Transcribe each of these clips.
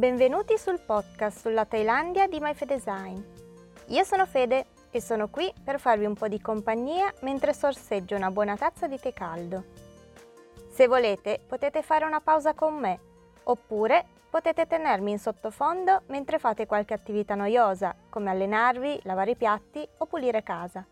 Benvenuti sul podcast sulla Thailandia di MyFedesign. Io sono Fede e sono qui per farvi un po' di compagnia mentre sorseggio una buona tazza di tè caldo. Se volete potete fare una pausa con me, oppure potete tenermi in sottofondo mentre fate qualche attività noiosa, come allenarvi, lavare i piatti o pulire casa.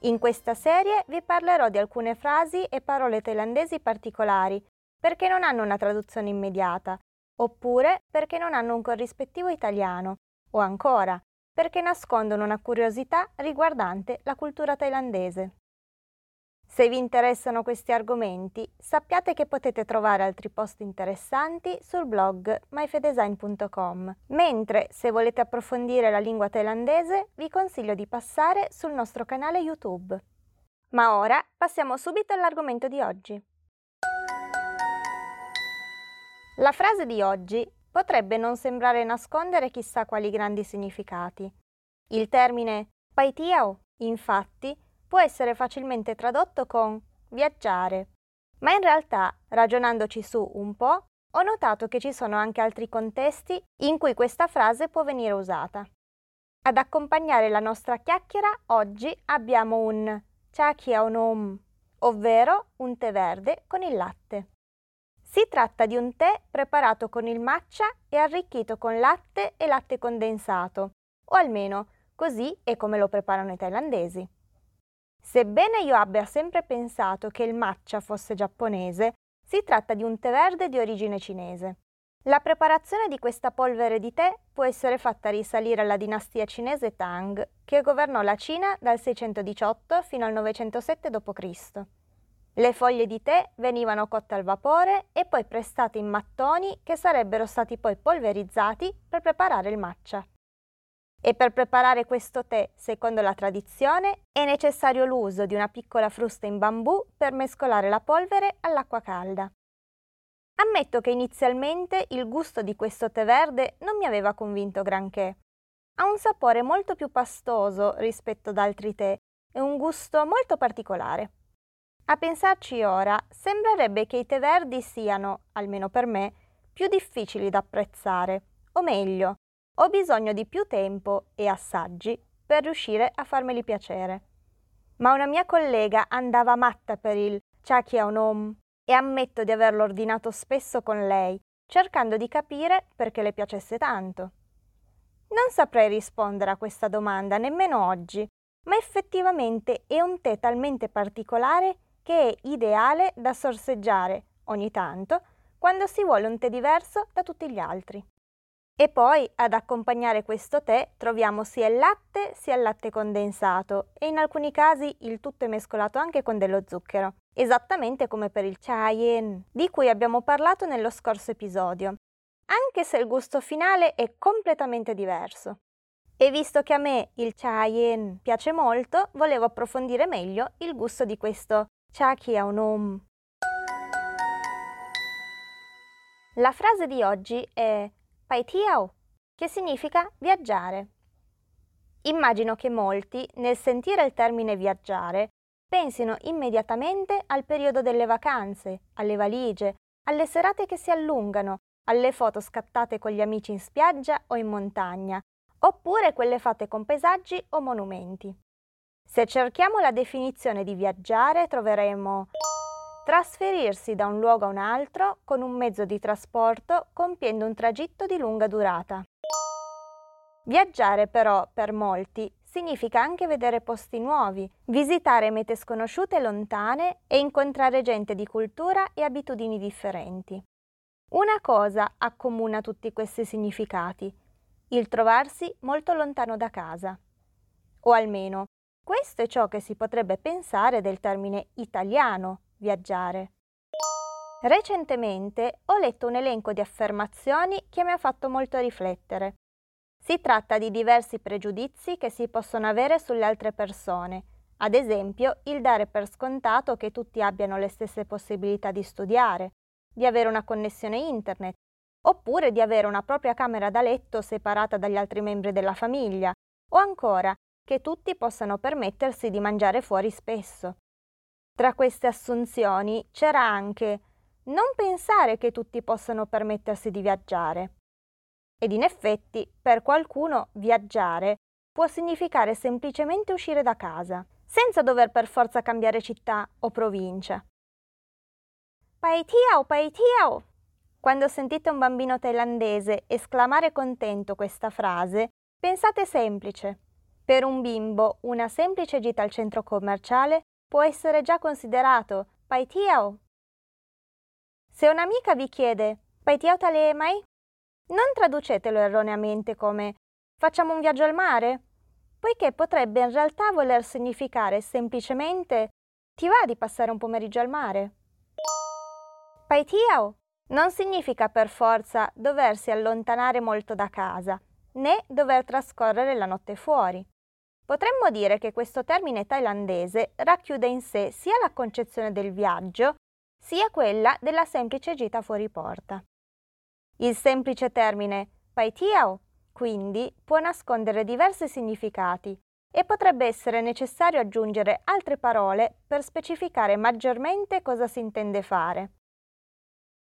In questa serie vi parlerò di alcune frasi e parole thailandesi particolari, perché non hanno una traduzione immediata oppure perché non hanno un corrispettivo italiano, o ancora perché nascondono una curiosità riguardante la cultura thailandese. Se vi interessano questi argomenti, sappiate che potete trovare altri post interessanti sul blog myfedesign.com, mentre se volete approfondire la lingua thailandese vi consiglio di passare sul nostro canale YouTube. Ma ora passiamo subito all'argomento di oggi. La frase di oggi potrebbe non sembrare nascondere chissà quali grandi significati. Il termine paitiao, infatti, può essere facilmente tradotto con viaggiare, ma in realtà, ragionandoci su un po', ho notato che ci sono anche altri contesti in cui questa frase può venire usata. Ad accompagnare la nostra chiacchiera oggi abbiamo un chakiaonom, ovvero un tè verde con il latte. Si tratta di un tè preparato con il matcha e arricchito con latte e latte condensato, o almeno così è come lo preparano i thailandesi. Sebbene io abbia sempre pensato che il matcha fosse giapponese, si tratta di un tè verde di origine cinese. La preparazione di questa polvere di tè può essere fatta risalire alla dinastia cinese Tang, che governò la Cina dal 618 fino al 907 d.C. Le foglie di tè venivano cotte al vapore e poi prestate in mattoni che sarebbero stati poi polverizzati per preparare il matcha. E per preparare questo tè, secondo la tradizione, è necessario l'uso di una piccola frusta in bambù per mescolare la polvere all'acqua calda. Ammetto che inizialmente il gusto di questo tè verde non mi aveva convinto granché. Ha un sapore molto più pastoso rispetto ad altri tè e un gusto molto particolare. A pensarci ora, sembrerebbe che i tè verdi siano, almeno per me, più difficili da apprezzare, o meglio, ho bisogno di più tempo e assaggi per riuscire a farmeli piacere. Ma una mia collega andava matta per il Chakiaonom e ammetto di averlo ordinato spesso con lei, cercando di capire perché le piacesse tanto. Non saprei rispondere a questa domanda nemmeno oggi, ma effettivamente è un tè talmente particolare che è ideale da sorseggiare ogni tanto quando si vuole un tè diverso da tutti gli altri. E poi ad accompagnare questo tè troviamo sia il latte sia il latte condensato e in alcuni casi il tutto è mescolato anche con dello zucchero, esattamente come per il chayen, di cui abbiamo parlato nello scorso episodio, anche se il gusto finale è completamente diverso. E visto che a me il chayen piace molto, volevo approfondire meglio il gusto di questo Chakiaonom. La frase di oggi è Paitiao, che significa viaggiare. Immagino che molti, nel sentire il termine viaggiare, pensino immediatamente al periodo delle vacanze, alle valigie, alle serate che si allungano, alle foto scattate con gli amici in spiaggia o in montagna, oppure quelle fatte con paesaggi o monumenti. Se cerchiamo la definizione di viaggiare troveremo trasferirsi da un luogo a un altro con un mezzo di trasporto compiendo un tragitto di lunga durata. Viaggiare però per molti significa anche vedere posti nuovi, visitare mete sconosciute e lontane e incontrare gente di cultura e abitudini differenti. Una cosa accomuna tutti questi significati, il trovarsi molto lontano da casa, o almeno questo è ciò che si potrebbe pensare del termine italiano viaggiare. Recentemente ho letto un elenco di affermazioni che mi ha fatto molto riflettere. Si tratta di diversi pregiudizi che si possono avere sulle altre persone, ad esempio il dare per scontato che tutti abbiano le stesse possibilità di studiare, di avere una connessione internet, oppure di avere una propria camera da letto separata dagli altri membri della famiglia, o ancora che tutti possano permettersi di mangiare fuori spesso. Tra queste assunzioni c'era anche non pensare che tutti possano permettersi di viaggiare. Ed in effetti, per qualcuno, viaggiare può significare semplicemente uscire da casa, senza dover per forza cambiare città o provincia. Paetiao, paetiao! Quando sentite un bambino thailandese esclamare contento questa frase, pensate semplice. Per un bimbo, una semplice gita al centro commerciale può essere già considerato paetiao. Se un'amica vi chiede paetiao tale mai, non traducetelo erroneamente come facciamo un viaggio al mare, poiché potrebbe in realtà voler significare semplicemente ti va di passare un pomeriggio al mare. Paetiao non significa per forza doversi allontanare molto da casa, né dover trascorrere la notte fuori. Potremmo dire che questo termine thailandese racchiude in sé sia la concezione del viaggio, sia quella della semplice gita fuori porta. Il semplice termine paitiao, quindi, può nascondere diversi significati e potrebbe essere necessario aggiungere altre parole per specificare maggiormente cosa si intende fare.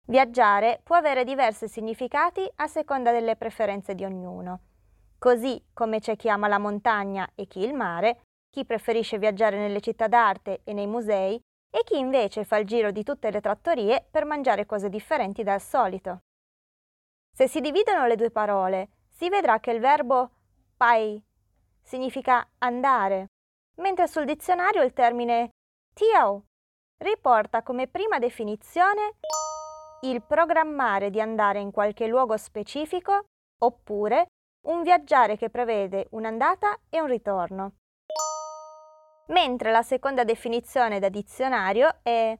Viaggiare può avere diversi significati a seconda delle preferenze di ognuno. Così come c'è chi ama la montagna e chi il mare, chi preferisce viaggiare nelle città d'arte e nei musei e chi invece fa il giro di tutte le trattorie per mangiare cose differenti dal solito. Se si dividono le due parole, si vedrà che il verbo pai significa andare, mentre sul dizionario il termine tiao riporta come prima definizione il programmare di andare in qualche luogo specifico oppure un viaggiare che prevede un'andata e un ritorno. Mentre la seconda definizione da dizionario è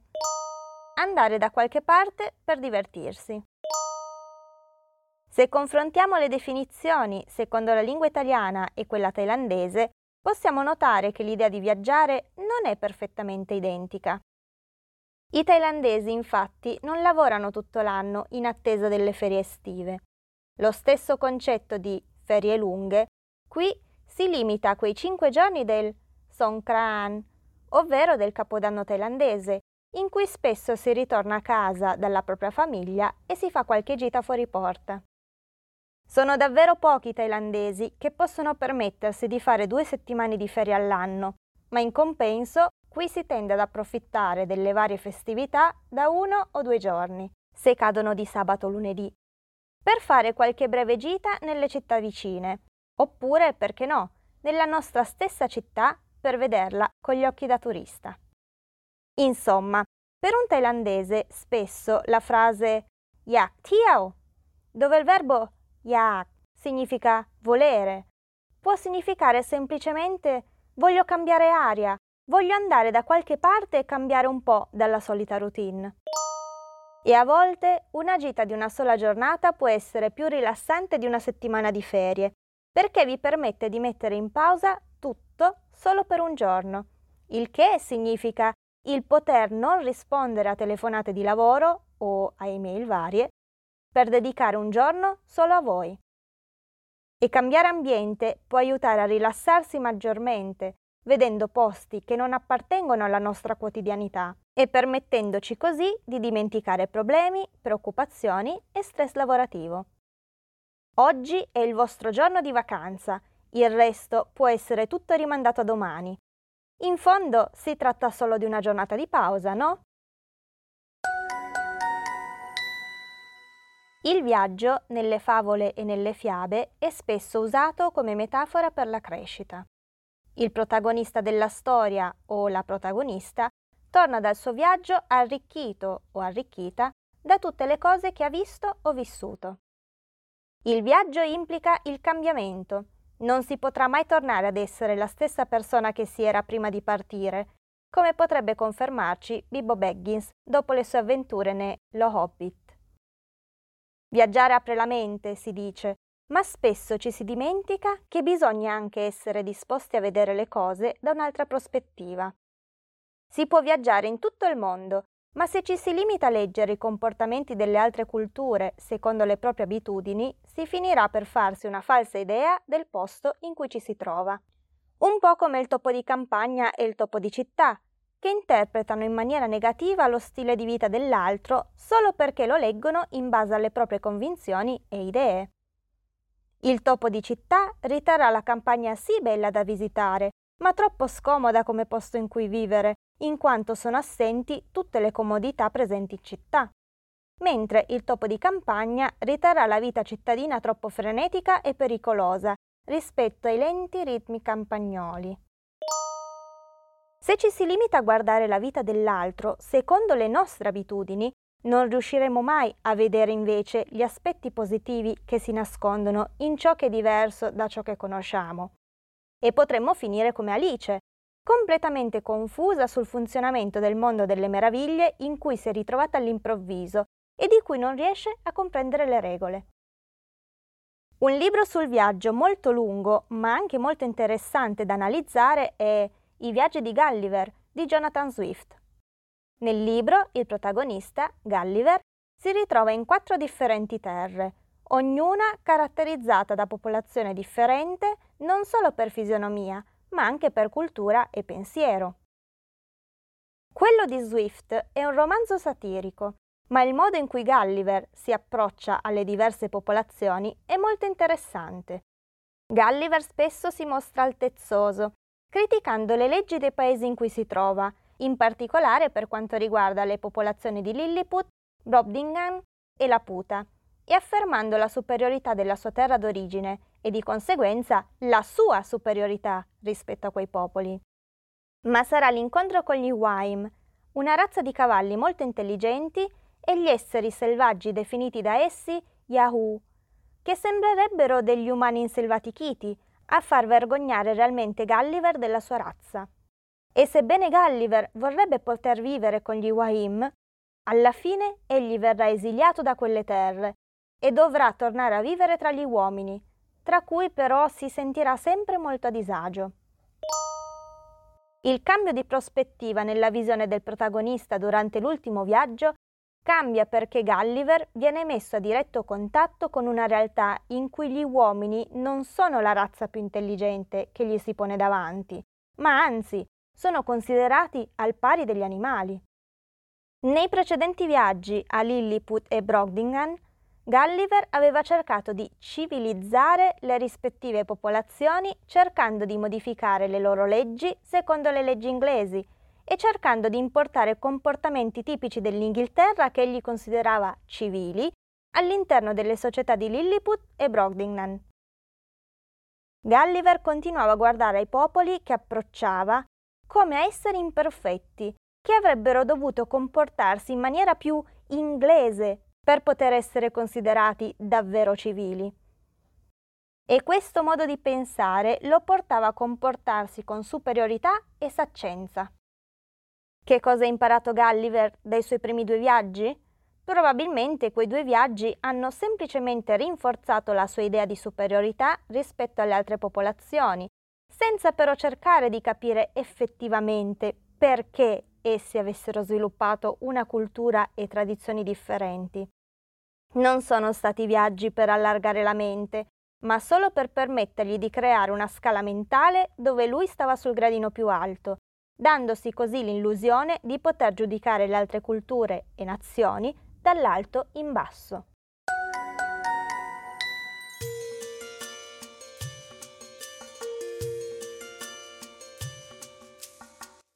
andare da qualche parte per divertirsi. Se confrontiamo le definizioni secondo la lingua italiana e quella thailandese, possiamo notare che l'idea di viaggiare non è perfettamente identica. I thailandesi infatti non lavorano tutto l'anno in attesa delle ferie estive. Lo stesso concetto di ferie lunghe qui si limita a quei cinque giorni del Songkran, ovvero del capodanno thailandese, in cui spesso si ritorna a casa dalla propria famiglia e si fa qualche gita fuori porta. Sono davvero pochi i thailandesi che possono permettersi di fare due settimane di ferie all'anno, ma in compenso Qui si tende ad approfittare delle varie festività da uno o due giorni, se cadono di sabato o lunedì, per fare qualche breve gita nelle città vicine, oppure, perché no, nella nostra stessa città per vederla con gli occhi da turista. Insomma, per un thailandese spesso la frase yak tiao, dove il verbo yak significa volere, può significare semplicemente voglio cambiare aria, Voglio andare da qualche parte e cambiare un po' dalla solita routine. E a volte una gita di una sola giornata può essere più rilassante di una settimana di ferie, perché vi permette di mettere in pausa tutto solo per un giorno, il che significa il poter non rispondere a telefonate di lavoro o a email varie per dedicare un giorno solo a voi. E cambiare ambiente può aiutare a rilassarsi maggiormente vedendo posti che non appartengono alla nostra quotidianità e permettendoci così di dimenticare problemi, preoccupazioni e stress lavorativo. Oggi è il vostro giorno di vacanza, il resto può essere tutto rimandato a domani. In fondo si tratta solo di una giornata di pausa, no? Il viaggio nelle favole e nelle fiabe è spesso usato come metafora per la crescita. Il protagonista della storia o la protagonista torna dal suo viaggio arricchito o arricchita da tutte le cose che ha visto o vissuto. Il viaggio implica il cambiamento. Non si potrà mai tornare ad essere la stessa persona che si era prima di partire, come potrebbe confermarci Bibbo Baggins dopo le sue avventure ne Lo Hobbit. Viaggiare apre la mente, si dice, ma spesso ci si dimentica che bisogna anche essere disposti a vedere le cose da un'altra prospettiva. Si può viaggiare in tutto il mondo, ma se ci si limita a leggere i comportamenti delle altre culture secondo le proprie abitudini, si finirà per farsi una falsa idea del posto in cui ci si trova. Un po' come il topo di campagna e il topo di città, che interpretano in maniera negativa lo stile di vita dell'altro solo perché lo leggono in base alle proprie convinzioni e idee. Il topo di città riterrà la campagna sì bella da visitare, ma troppo scomoda come posto in cui vivere, in quanto sono assenti tutte le comodità presenti in città. Mentre il topo di campagna riterrà la vita cittadina troppo frenetica e pericolosa rispetto ai lenti ritmi campagnoli. Se ci si limita a guardare la vita dell'altro secondo le nostre abitudini, non riusciremo mai a vedere invece gli aspetti positivi che si nascondono in ciò che è diverso da ciò che conosciamo. E potremmo finire come Alice, completamente confusa sul funzionamento del mondo delle meraviglie in cui si è ritrovata all'improvviso e di cui non riesce a comprendere le regole. Un libro sul viaggio molto lungo, ma anche molto interessante da analizzare è I viaggi di Gulliver di Jonathan Swift. Nel libro il protagonista, Gulliver, si ritrova in quattro differenti terre, ognuna caratterizzata da popolazione differente non solo per fisionomia, ma anche per cultura e pensiero. Quello di Swift è un romanzo satirico, ma il modo in cui Gulliver si approccia alle diverse popolazioni è molto interessante. Gulliver spesso si mostra altezzoso, criticando le leggi dei paesi in cui si trova in particolare per quanto riguarda le popolazioni di Lilliput, Brobdingham e Laputa, e affermando la superiorità della sua terra d'origine e di conseguenza la sua superiorità rispetto a quei popoli. Ma sarà l'incontro con gli Waim, una razza di cavalli molto intelligenti e gli esseri selvaggi definiti da essi Yahoo, che sembrerebbero degli umani inselvatichiti, a far vergognare realmente Gulliver della sua razza. E sebbene Gulliver vorrebbe poter vivere con gli Wahim, alla fine egli verrà esiliato da quelle terre e dovrà tornare a vivere tra gli uomini, tra cui però si sentirà sempre molto a disagio. Il cambio di prospettiva nella visione del protagonista durante l'ultimo viaggio cambia perché Gulliver viene messo a diretto contatto con una realtà in cui gli uomini non sono la razza più intelligente che gli si pone davanti, ma anzi sono considerati al pari degli animali. Nei precedenti viaggi a Lilliput e Brogdingham, Gulliver aveva cercato di civilizzare le rispettive popolazioni cercando di modificare le loro leggi secondo le leggi inglesi e cercando di importare comportamenti tipici dell'Inghilterra che egli considerava civili all'interno delle società di Lilliput e Brogdingham. Gulliver continuava a guardare ai popoli che approcciava come a esseri imperfetti, che avrebbero dovuto comportarsi in maniera più inglese per poter essere considerati davvero civili. E questo modo di pensare lo portava a comportarsi con superiorità e saccenza. Che cosa ha imparato Gulliver dai suoi primi due viaggi? Probabilmente quei due viaggi hanno semplicemente rinforzato la sua idea di superiorità rispetto alle altre popolazioni senza però cercare di capire effettivamente perché essi avessero sviluppato una cultura e tradizioni differenti. Non sono stati viaggi per allargare la mente, ma solo per permettergli di creare una scala mentale dove lui stava sul gradino più alto, dandosi così l'illusione di poter giudicare le altre culture e nazioni dall'alto in basso.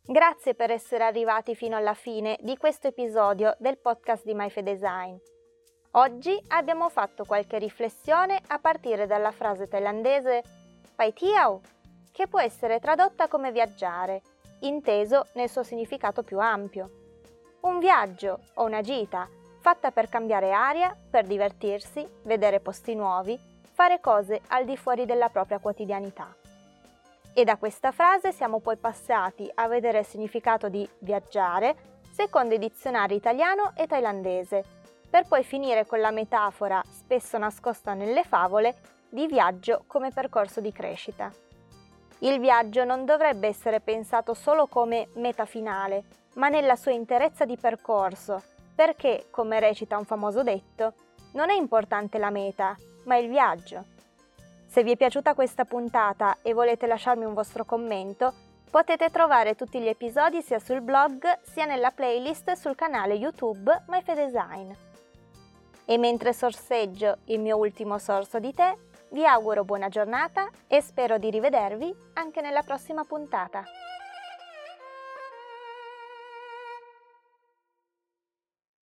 Grazie per essere arrivati fino alla fine di questo episodio del podcast di MyFedesign. Oggi abbiamo fatto qualche riflessione a partire dalla frase thailandese Pai Tiao, che può essere tradotta come viaggiare, inteso nel suo significato più ampio. Un viaggio o una gita fatta per cambiare aria, per divertirsi, vedere posti nuovi, fare cose al di fuori della propria quotidianità. E da questa frase siamo poi passati a vedere il significato di viaggiare secondo i dizionari italiano e thailandese, per poi finire con la metafora, spesso nascosta nelle favole, di viaggio come percorso di crescita. Il viaggio non dovrebbe essere pensato solo come meta finale, ma nella sua interezza di percorso, perché, come recita un famoso detto, non è importante la meta, ma il viaggio. Se vi è piaciuta questa puntata e volete lasciarmi un vostro commento, potete trovare tutti gli episodi sia sul blog sia nella playlist sul canale YouTube MyFedesign. E mentre sorseggio il mio ultimo sorso di tè, Vi auguro buona giornata e spero di rivedervi anche nella prossima puntata.